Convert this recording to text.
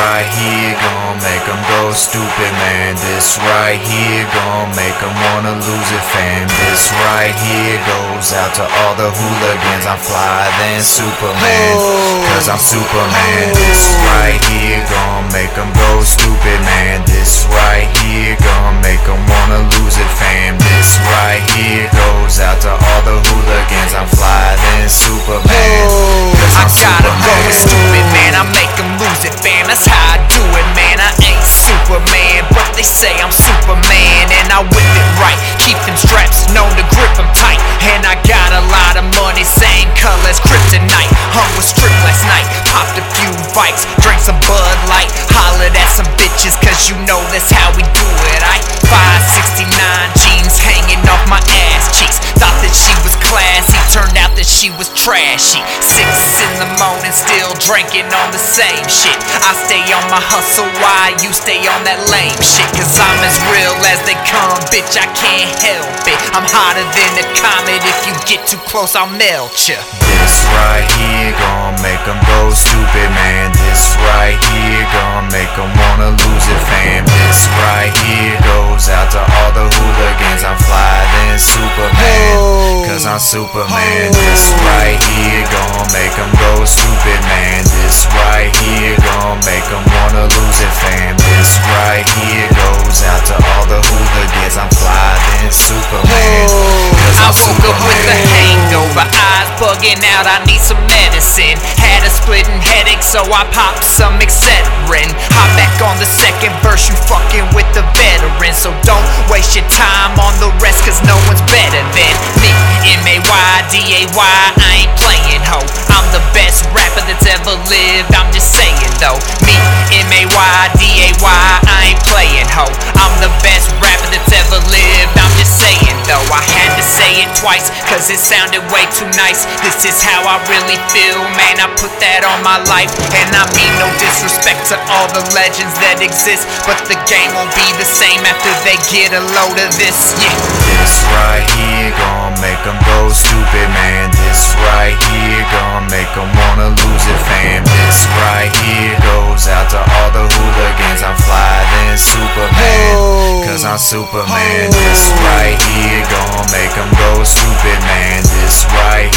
right here gon' make 'em go stupid, man. This right here gon' make 'em wanna lose it, fam. This right here goes out to all the hooligans. I'm flyer than Superman, oh. cause I'm Superman. This right here gon' make 'em go stupid, man. This right here gon' make 'em wanna lose it, fam. This right here goes out they say I'm Superman, and I whip it right. Keep them straps known to grip 'em tight, and I got a lot of money, same color as kryptonite. Hung with strip last night, popped a few bikes, drank some Bud Light, hollered at some bitches, cause you know that's how we do it. I 569 jeans hanging off my ass cheeks. Thought that she was that she was trashy. Six in the morning, still drinking on the same shit. I stay on my hustle, why you stay on that lame shit? Cause I'm as real as they come, bitch, I can't help it. I'm hotter than a comet, if you get too close, I'll melt ya. This right here gon' make 'em go stupid, man. This right here gon' make 'em wanna lose it, fam. This right here Superman, cause I'm Superman. This right here gon' make 'em go stupid, man. This right here gon' make 'em wanna lose it, fam. This right here goes out to all the hooligans. I'm flyer than Superman, oh, I woke up with a hangover, eyes bugging out. I need some medicine. Had a splitting headache, so I popped some Excedrin. Hop back on the second verse, you fucking with the veteran. So don't waste your cause it sounded way too nice. This is how I really feel, man. I put that on my life. And I mean no disrespect to all the legends that exist. But the game won't be the same after they get a load of this. Yeah. This right here gon' make 'em go stupid, man. This right here gon' make 'em wanna I'm Superman. This right here gon' make 'em go stupid, man. This right